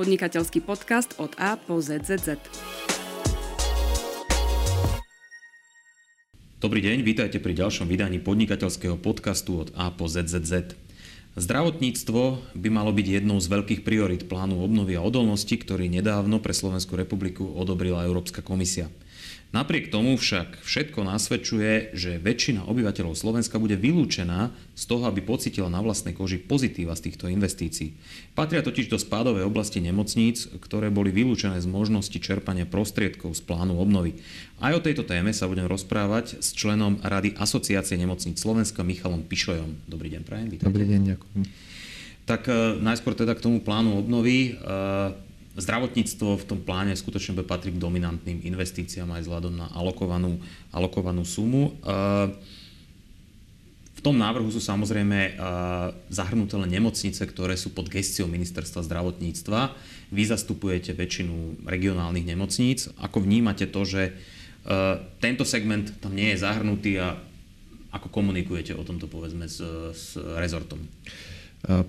podnikateľský podcast od A po ZZZ. Dobrý deň, vítajte pri ďalšom vydaní podnikateľského podcastu od A po ZZZ. Zdravotníctvo by malo byť jednou z veľkých priorit plánu obnovy a odolnosti, ktorý nedávno pre Slovenskú republiku odobrila Európska komisia. Napriek tomu však všetko nasvedčuje, že väčšina obyvateľov Slovenska bude vylúčená z toho, aby pocitila na vlastnej koži pozitíva z týchto investícií. Patria totiž do spádovej oblasti nemocníc, ktoré boli vylúčené z možnosti čerpania prostriedkov z plánu obnovy. Aj o tejto téme sa budem rozprávať s členom Rady Asociácie nemocníc Slovenska Michalom Pišojom. Dobrý deň, prajem. Vítajte. Dobrý deň, ďakujem. Tak e, najskôr teda k tomu plánu obnovy. Zdravotníctvo v tom pláne skutočne bude patriť k dominantným investíciám aj vzhľadom na alokovanú, alokovanú sumu. V tom návrhu sú samozrejme zahrnuté len nemocnice, ktoré sú pod gestiou ministerstva zdravotníctva. Vy zastupujete väčšinu regionálnych nemocníc. Ako vnímate to, že tento segment tam nie je zahrnutý a ako komunikujete o tomto povedzme s, s rezortom?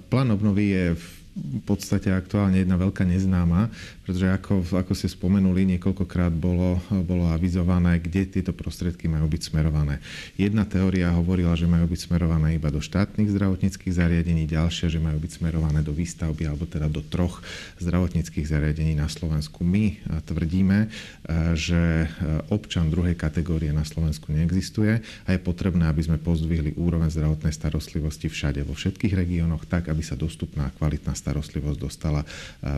Plán obnovy je v podstate aktuálne jedna veľká neznáma, pretože ako, ako ste spomenuli, niekoľkokrát bolo, bolo avizované, kde tieto prostriedky majú byť smerované. Jedna teória hovorila, že majú byť smerované iba do štátnych zdravotníckých zariadení, ďalšia, že majú byť smerované do výstavby alebo teda do troch zdravotníckých zariadení na Slovensku. My tvrdíme, že občan druhej kategórie na Slovensku neexistuje a je potrebné, aby sme pozdvihli úroveň zdravotnej starostlivosti všade, vo všetkých regiónoch, tak, aby sa dostupná kvalitná starostlivosť dostala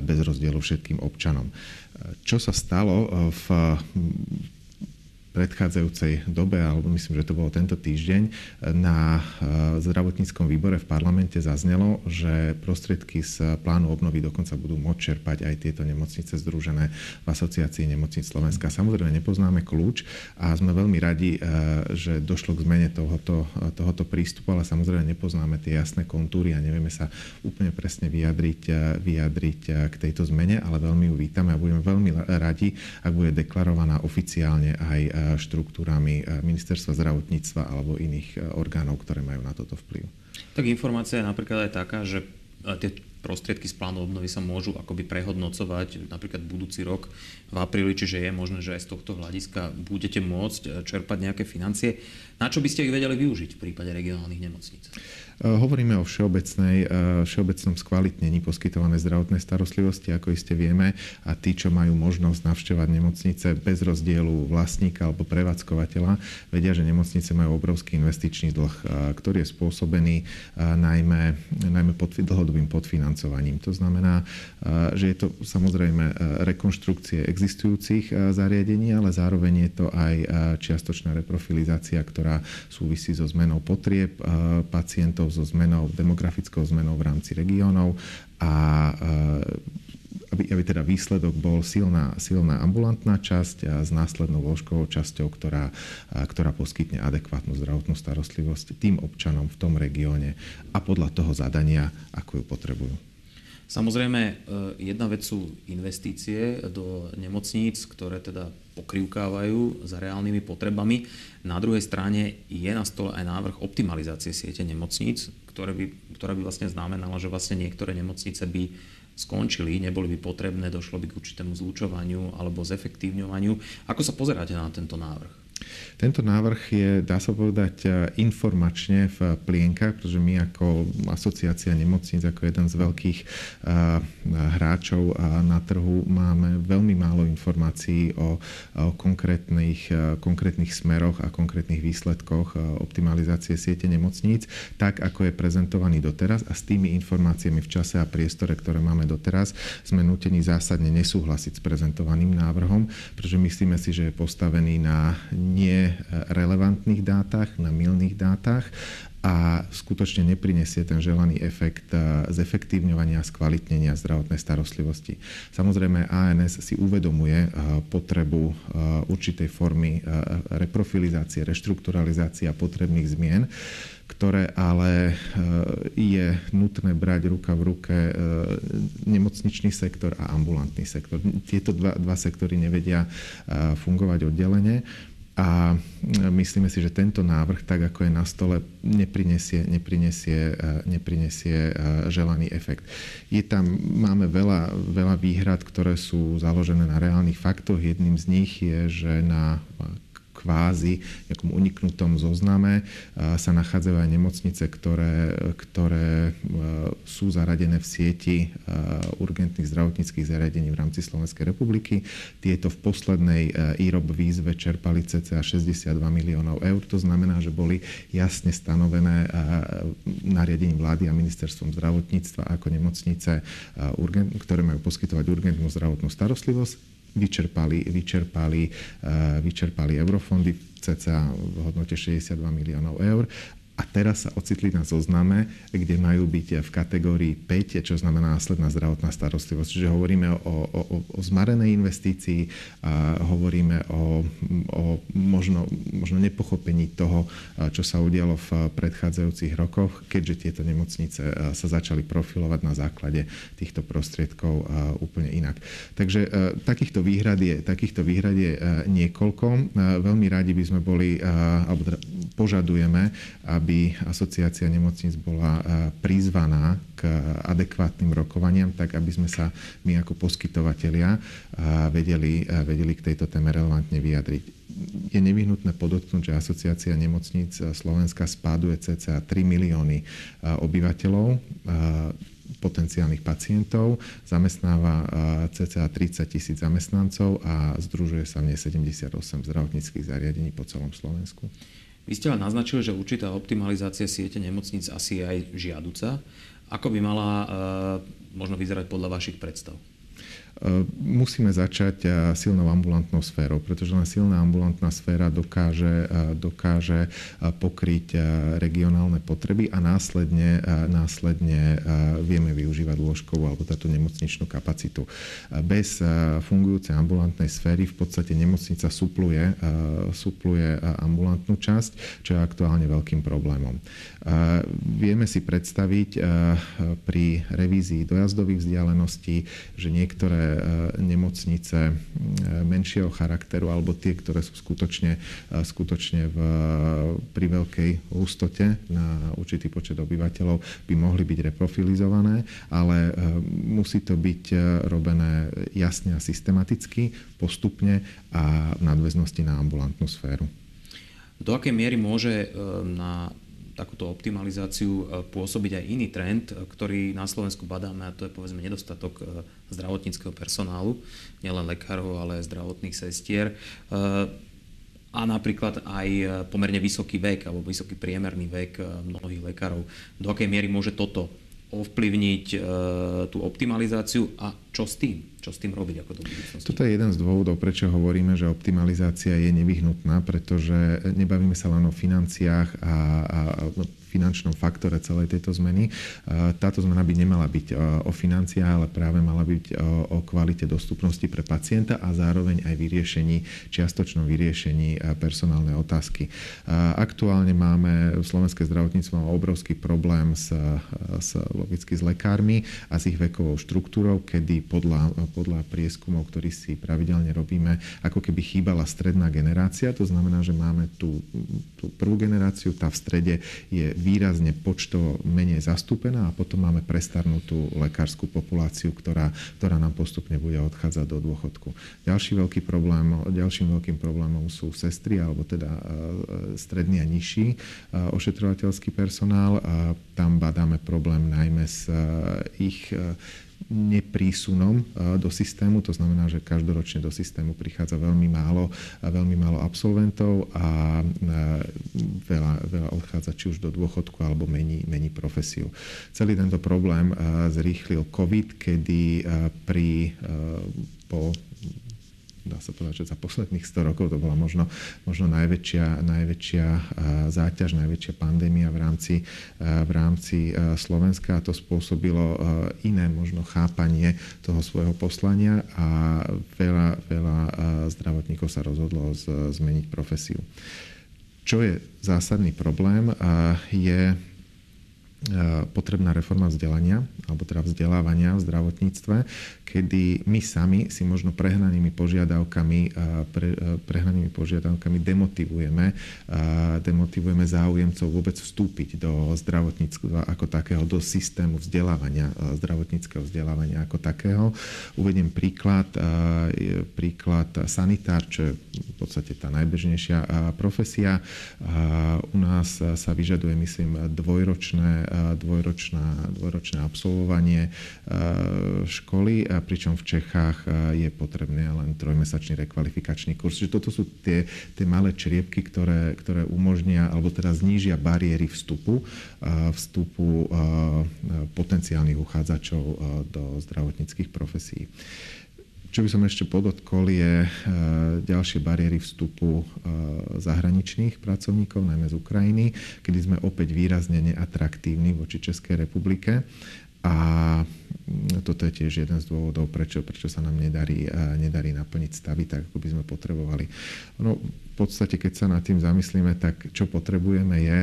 bez rozdielu všetkým občanom. Čo sa stalo v predchádzajúcej dobe, alebo myslím, že to bolo tento týždeň, na eh, zdravotníckom výbore v parlamente zaznelo, že prostriedky z plánu obnovy dokonca budú môcť čerpať aj tieto nemocnice združené v asociácii nemocnic Slovenska. Samozrejme nepoznáme kľúč a sme veľmi radi, eh, že došlo k zmene tohoto, tohoto prístupu, ale samozrejme nepoznáme tie jasné kontúry a nevieme sa úplne presne vyjadriť, eh, vyjadriť k tejto zmene, ale veľmi ju vítame a budeme veľmi radi, ak bude deklarovaná oficiálne aj štruktúrami eh, ministerstva zdravotníctva alebo iných eh, orgánov, ktoré majú na toto vplyv. Tak informácia je napríklad aj taká, že eh, tie prostriedky z plánu obnovy sa môžu akoby prehodnocovať napríklad budúci rok v apríli, čiže je možné, že aj z tohto hľadiska budete môcť čerpať nejaké financie. Na čo by ste ich vedeli využiť v prípade regionálnych nemocníc? Eh, hovoríme o všeobecnej, eh, všeobecnom skvalitnení poskytovanej zdravotnej starostlivosti, ako iste vieme, a tí, čo majú možnosť navštevovať nemocnice bez rozdielu vlastníka alebo prevádzkovateľa, vedia, že nemocnice majú obrovský investičný dlh, eh, ktorý je spôsobený najmä, najmä pod, dlhodobým podfinancovaním. To znamená, že je to samozrejme rekonštrukcie existujúcich zariadení, ale zároveň je to aj čiastočná reprofilizácia, ktorá súvisí so zmenou potrieb pacientov so zmenou, demografickou zmenou v rámci regiónov a aby, aby teda výsledok bol silná, silná ambulantná časť a s následnou lôžkovou časťou, ktorá, ktorá poskytne adekvátnu zdravotnú starostlivosť tým občanom v tom regióne a podľa toho zadania, ako ju potrebujú. Samozrejme, e, jedna vec sú investície do nemocníc, ktoré teda pokrývkávajú za reálnymi potrebami. Na druhej strane je na stole aj návrh optimalizácie siete nemocníc, ktoré by, ktorá by vlastne znamenala, že vlastne niektoré nemocnice by skončili, neboli by potrebné, došlo by k určitému zlučovaniu alebo zefektívňovaniu. Ako sa pozeráte na tento návrh? Tento návrh je, dá sa povedať, e, informačne v plienkach, pretože my ako asociácia nemocníc, ako jeden z veľkých e, hráčov na trhu máme veľmi málo informácií o, konkrétnych, konkrétnych smeroch a konkrétnych výsledkoch optimalizácie siete nemocníc, tak ako je prezentovaný doteraz. A s tými informáciami v čase a priestore, ktoré máme doteraz, sme nutení zásadne nesúhlasiť s prezentovaným návrhom, pretože myslíme si, že je postavený na nie relevantných dátach, na milných dátach a skutočne neprinesie ten želaný efekt eh, zefektívňovania a skvalitnenia zdravotnej starostlivosti. Samozrejme, ANS si uvedomuje eh, potrebu eh, určitej formy reprofilizácie, reštrukturalizácie a potrebných zmien, ktoré ale je nutné brať ruka v ruke nemocničný sektor a ambulantný sektor. Tieto dva, dva sektory nevedia fungovať oddelenie A myslíme si, že tento návrh, tak ako je na stole, neprinesie, neprinesie, neprinesie želaný efekt. Je tam, máme veľa, veľa výhrad, ktoré sú založené na reálnych faktoch. Jedným z nich je, že na kvázi nejakom uniknutom zozname sa nachádzajú aj nemocnice, ktoré, ktoré sú zaradené v sieti urgentných zdravotníckých zariadení v rámci Slovenskej republiky. Tieto v poslednej IROB výzve čerpali cca 62 miliónov eur. To znamená, že boli jasne stanovené nariadením vlády a ministerstvom zdravotníctva ako nemocnice, ktoré majú poskytovať urgentnú zdravotnú starostlivosť vyčerpali, vyčerpali, eh, vyčerpali eurofondy cca v hodnote 62 miliónov eur a teraz sa ocitli na zozname, kde majú byť v kategórii 5, čo znamená následná zdravotná starostlivosť. Čiže hovoríme o, o, o zmarenej investícii, a hovoríme o, o možno, možno nepochopení toho, čo sa udialo v predchádzajúcich rokoch, keďže tieto nemocnice sa začali profilovať na základe týchto prostriedkov úplne inak. Takže takýchto výhrad je, takýchto výhrad je niekoľko. Veľmi radi by sme boli, alebo teda požadujeme, aby asociácia nemocníc bola e, prizvaná k adekvátnym rokovaniam, tak aby sme sa my ako poskytovatelia e, vedeli, e, vedeli k tejto téme relevantne vyjadriť. Je nevyhnutné podotknúť, že asociácia nemocníc Slovenska spáduje cca 3 milióny obyvateľov potenciálnych pacientov, zamestnáva cca 30 tisíc zamestnancov a združuje sa v nej 78 zdravotníckých zariadení po celom Slovensku. Vy ste ale naznačili, že určitá optimalizácia siete nemocníc asi je aj žiaduca. Ako by mala uh, možno vyzerať podľa vašich predstav? Musíme začať silnou ambulantnou sférou, pretože len silná ambulantná sféra dokáže, dokáže pokryť regionálne potreby a následne, následne vieme využívať lôžkovú alebo táto nemocničnú kapacitu. Bez fungujúcej ambulantnej sféry v podstate nemocnica supluje, supluje ambulantnú časť, čo je aktuálne veľkým problémom. Vieme si predstaviť pri revízii dojazdových vzdialeností, že niektoré E, nemocnice e, menšieho charakteru alebo tie, ktoré sú skutočne, e, skutočne v, pri veľkej hustote na určitý počet obyvateľov by mohli byť reprofilizované, ale musí to byť robené jasne a systematicky, postupne a v nadväznosti na ambulantnú sféru. Do akej miery môže na takúto optimalizáciu e, pôsobiť aj iný trend, e, ktorý na Slovensku badáme a to je povedzme nedostatok e, zdravotníckého personálu, nielen lekárov, ale aj zdravotných sestier a napríklad aj pomerne vysoký vek alebo vysoký priemerný vek mnohých lekárov. Do akej miery môže toto ovplyvniť tú optimalizáciu a čo s tým? Čo s tým robiť ako do budúcnosti? Toto je jeden z dôvodov, prečo hovoríme, že optimalizácia je nevyhnutná, pretože nebavíme sa len o financiách a, a finančnom faktore celej tejto zmeny. Táto zmena by nemala byť e, o financiách, ale práve mala byť e, o kvalite dostupnosti pre pacienta a zároveň aj vyriešení, čiastočnom vyriešení e, personálnej otázky. Aktuálne máme slovenské zdravotníctvo má obrovský problém s, s, logicky s lekármi a s ich vekovou štruktúrou, kedy podľa, podľa prieskumov, ktorý si pravidelne robíme, ako keby chýbala stredná generácia. To znamená, že máme tú, tú prvú generáciu, tá v strede je výrazne počtovo menej zastúpená a potom máme prestarnutú lekárskú populáciu, ktorá, ktorá nám postupne bude odchádzať do dôchodku. Ďalší veľký problém, ďalším veľkým problémom sú sestry, alebo teda e, stredný a nižší e, ošetrovateľský personál. Tam badáme problém najmä s e, ich neprísunom do systému. To znamená, že každoročne do systému prichádza veľmi málo, veľmi málo absolventov a veľa, veľa odchádza či už do dôchodku alebo mení, mení profesiu. Celý tento problém zrýchlil COVID, kedy pri po dá sa povedať, že za posledných 100 rokov to bola možno, možno najväčšia, najväčšia záťaž, najväčšia pandémia v rámci, v rámci Slovenska a to spôsobilo iné možno chápanie toho svojho poslania a veľa, veľa zdravotníkov sa rozhodlo zmeniť profesiu. Čo je zásadný problém, je potrebná reforma vzdelania, alebo teda vzdelávania v zdravotníctve, kedy my sami si možno prehnanými požiadavkami, pre, prehnanými požiadavkami demotivujeme, demotivujeme záujemcov vôbec vstúpiť do zdravotníckého ako takého, do systému vzdelávania, zdravotníckého vzdelávania ako takého. Uvediem príklad, príklad sanitár, čo je v podstate tá najbežnejšia profesia. U nás sa vyžaduje, myslím, dvojročné dvojročná, dvojročné absolvovanie školy, pričom v Čechách je potrebný len trojmesačný rekvalifikačný kurz. Čiže toto sú tie, tie malé čriepky, ktoré, ktoré umožnia, alebo teda znížia bariéry vstupu, vstupu potenciálnych uchádzačov do zdravotníckých profesí. Čo by som ešte podotkol je e, ďalšie bariéry vstupu e, zahraničných pracovníkov, najmä z Ukrajiny, kedy sme opäť výrazne neatraktívni voči Českej republike. A toto je tiež jeden z dôvodov, prečo, prečo sa nám nedarí, e, nedarí naplniť stavy tak, ako by sme potrebovali. No, v podstate, keď sa nad tým zamyslíme, tak čo potrebujeme je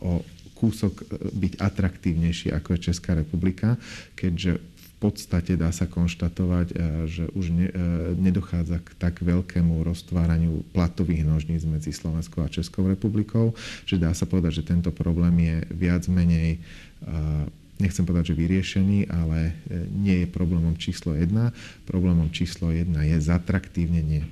o kúsok byť atraktívnejší ako je Česká republika, keďže podstate dá sa konštatovať, e, že už ne, e, nedochádza k tak veľkému roztváraniu platových nožníc medzi Slovenskou a Českou republikou, že dá sa povedať, že tento problém je viac menej e, nechcem povedať, že vyriešený, ale nie je problémom číslo jedna. Problémom číslo jedna je zatraktívnenie,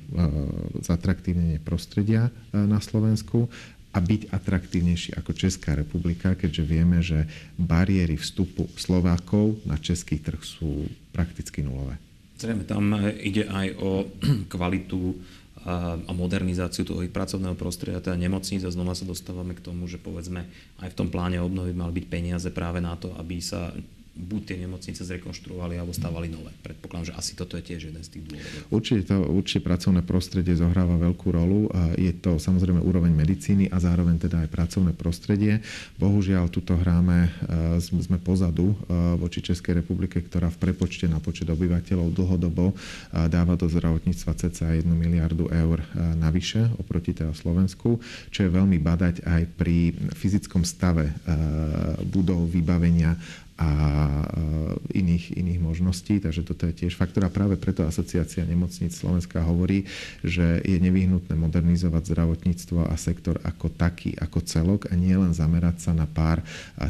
zatraktívnenie prostredia na Slovensku a byť atraktívnejší ako Česká republika, keďže vieme, že bariéry vstupu Slovákov na český trh sú prakticky nulové. Zrejme tam ide aj o kvalitu a modernizáciu toho ich pracovného prostredia, teda nemocníc a znova sa dostávame k tomu, že povedzme aj v tom pláne obnovy mal byť peniaze práve na to, aby sa buď tie nemocnice zrekonštruovali alebo stavali nové. Predpokladám, že asi toto je tiež jeden z tých dôvodov. Určite, to, určite pracovné prostredie zohráva veľkú rolu. Je to samozrejme úroveň medicíny a zároveň teda aj pracovné prostredie. Bohužiaľ, tuto hráme, e, sme pozadu e, voči Českej republike, ktorá v prepočte na počet obyvateľov dlhodobo e, dáva do zdravotníctva cca 1 miliardu eur navyše oproti teda Slovensku, čo je veľmi badať aj pri fyzickom stave budov, vybavenia a iných, iných možností. Takže toto je tiež faktor a práve preto Asociácia nemocníc Slovenska hovorí, že je nevyhnutné modernizovať zdravotníctvo a sektor ako taký, ako celok a nie len zamerať sa na pár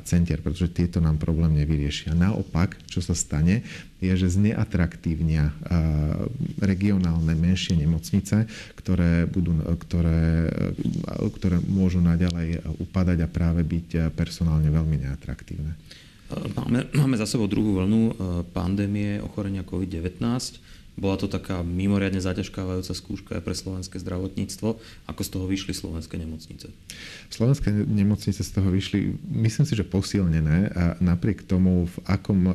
centier, pretože tieto nám problém nevyriešia. Naopak, čo sa stane, je, že zneatraktívnia regionálne menšie nemocnice, ktoré, budú, ktoré, ktoré môžu naďalej upadať a práve byť personálne veľmi neatraktívne. Máme, máme za sebou druhú vlnu e, pandémie ochorenia COVID-19. Bola to taká mimoriadne zaťažkávajúca skúška aj pre slovenské zdravotníctvo. Ako z toho vyšli slovenské nemocnice? Slovenské nemocnice z toho vyšli, myslím si, že posilnené. A napriek tomu, v akom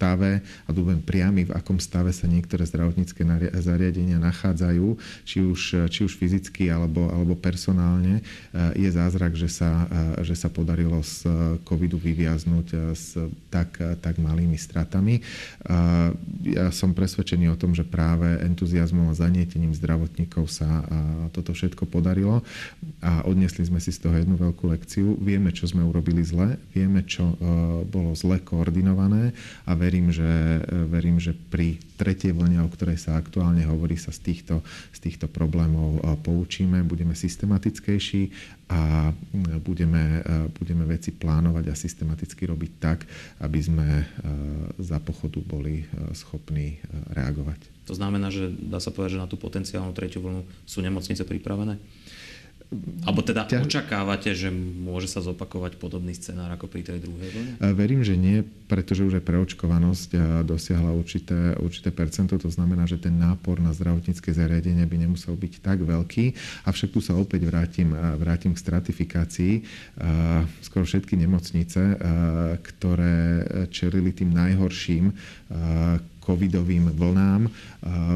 stave, a dúbem priamy, v akom stave sa niektoré zdravotnícke zariadenia nachádzajú, či už, či už fyzicky alebo, alebo personálne, je zázrak, že sa, že sa podarilo z covidu vyviaznuť s tak, tak malými stratami. Ja som presvedčený o tom, že práve entuziasmom a zanietením zdravotníkov sa toto všetko podarilo a odnesli sme si z toho jednu veľkú lekciu. Vieme, čo sme urobili zle, vieme, čo bolo zle koordinované a veríme, verím, že, verím, že pri tretej vlne, o ktorej sa aktuálne hovorí, sa z týchto, z týchto problémov poučíme, budeme systematickejší a budeme, budeme veci plánovať a systematicky robiť tak, aby sme za pochodu boli schopní reagovať. To znamená, že dá sa povedať, že na tú potenciálnu tretiu vlnu sú nemocnice pripravené? Alebo teda ťa... očakávate, že môže sa zopakovať podobný scenár ako pri tej druhej vlne? Verím, že nie, pretože už aj preočkovanosť dosiahla určité, určité percento. To znamená, že ten nápor na zdravotnícke zariadenie by nemusel byť tak veľký. Avšak tu sa opäť vrátim, vrátim k stratifikácii. Skoro všetky nemocnice, ktoré čelili tým najhorším covidovým vlnám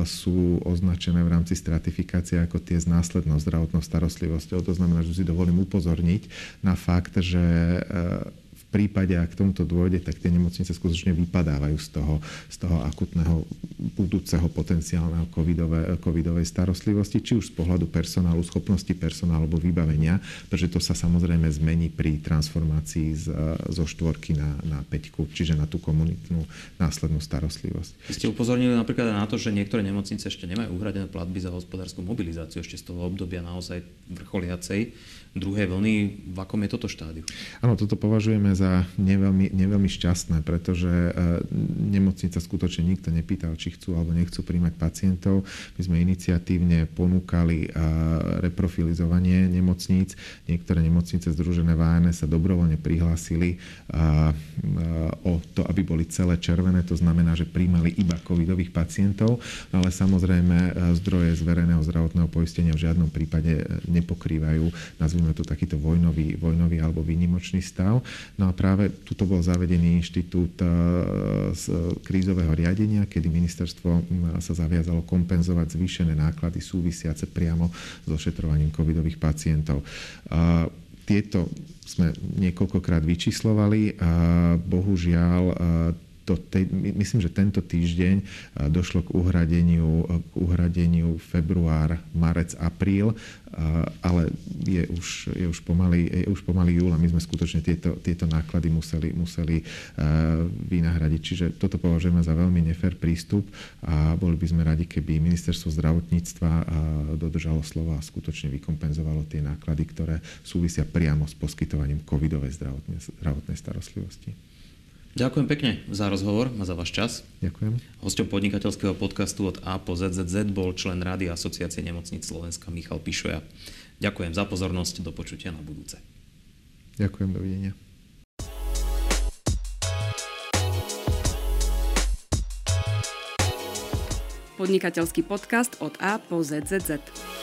sú označené v rámci stratifikácie ako tie s následnou zdravotnou starostlivosťou. To znamená, že si dovolím upozorniť na fakt, že prípade, ak k tomuto dôjde, tak tie nemocnice skutočne vypadávajú z toho, z toho akutného budúceho potenciálneho covidové, covidovej starostlivosti, či už z pohľadu personálu, schopnosti personálu alebo vybavenia, pretože to sa samozrejme zmení pri transformácii z, zo štvorky na, na peťku, čiže na tú komunitnú následnú starostlivosť. Ste upozornili napríklad na to, že niektoré nemocnice ešte nemajú uhradené platby za hospodárskú mobilizáciu ešte z toho obdobia naozaj vrcholiacej druhej vlny. V akom je toto štádiu? Áno, toto považujeme za neveľmi, neveľmi šťastné, pretože e, nemocnica skutočne nikto nepýtal, či chcú alebo nechcú príjmať pacientov. My sme iniciatívne ponúkali e, reprofilizovanie nemocníc. Niektoré nemocnice združené v ANS sa dobrovoľne prihlásili e, o to, aby boli celé červené. To znamená, že príjmali iba covidových pacientov, ale samozrejme zdroje z verejného zdravotného poistenia v žiadnom prípade nepokrývajú, nazvime to takýto vojnový, vojnový alebo výnimočný stav. No a práve tuto bol zavedený inštitút e, z krízového riadenia, kedy ministerstvo sa zaviazalo kompenzovať zvýšené náklady súvisiace priamo s ošetrovaním covidových pacientov. Tieto sme niekoľkokrát vyčíslovali a bohužiaľ to, te, myslím, že tento týždeň došlo k uhradeniu, k uhradeniu február, marec, apríl, ale je už, je už, pomaly, je už pomaly júl a my sme skutočne tieto, tieto náklady museli, museli vynahradiť. Čiže toto považujeme za veľmi nefér prístup a boli by sme radi, keby ministerstvo zdravotníctva dodržalo slovo a skutočne vykompenzovalo tie náklady, ktoré súvisia priamo s poskytovaním covidovej zdravotnej, zdravotnej starostlivosti. Ďakujem pekne za rozhovor a za váš čas. Ďakujem. Hostom podnikateľského podcastu od A po ZZZ bol člen Rady Asociácie nemocníc Slovenska Michal Pišoja. Ďakujem za pozornosť, do počutia na budúce. Ďakujem, dovidenia. Podnikateľský podcast od A po ZZZ.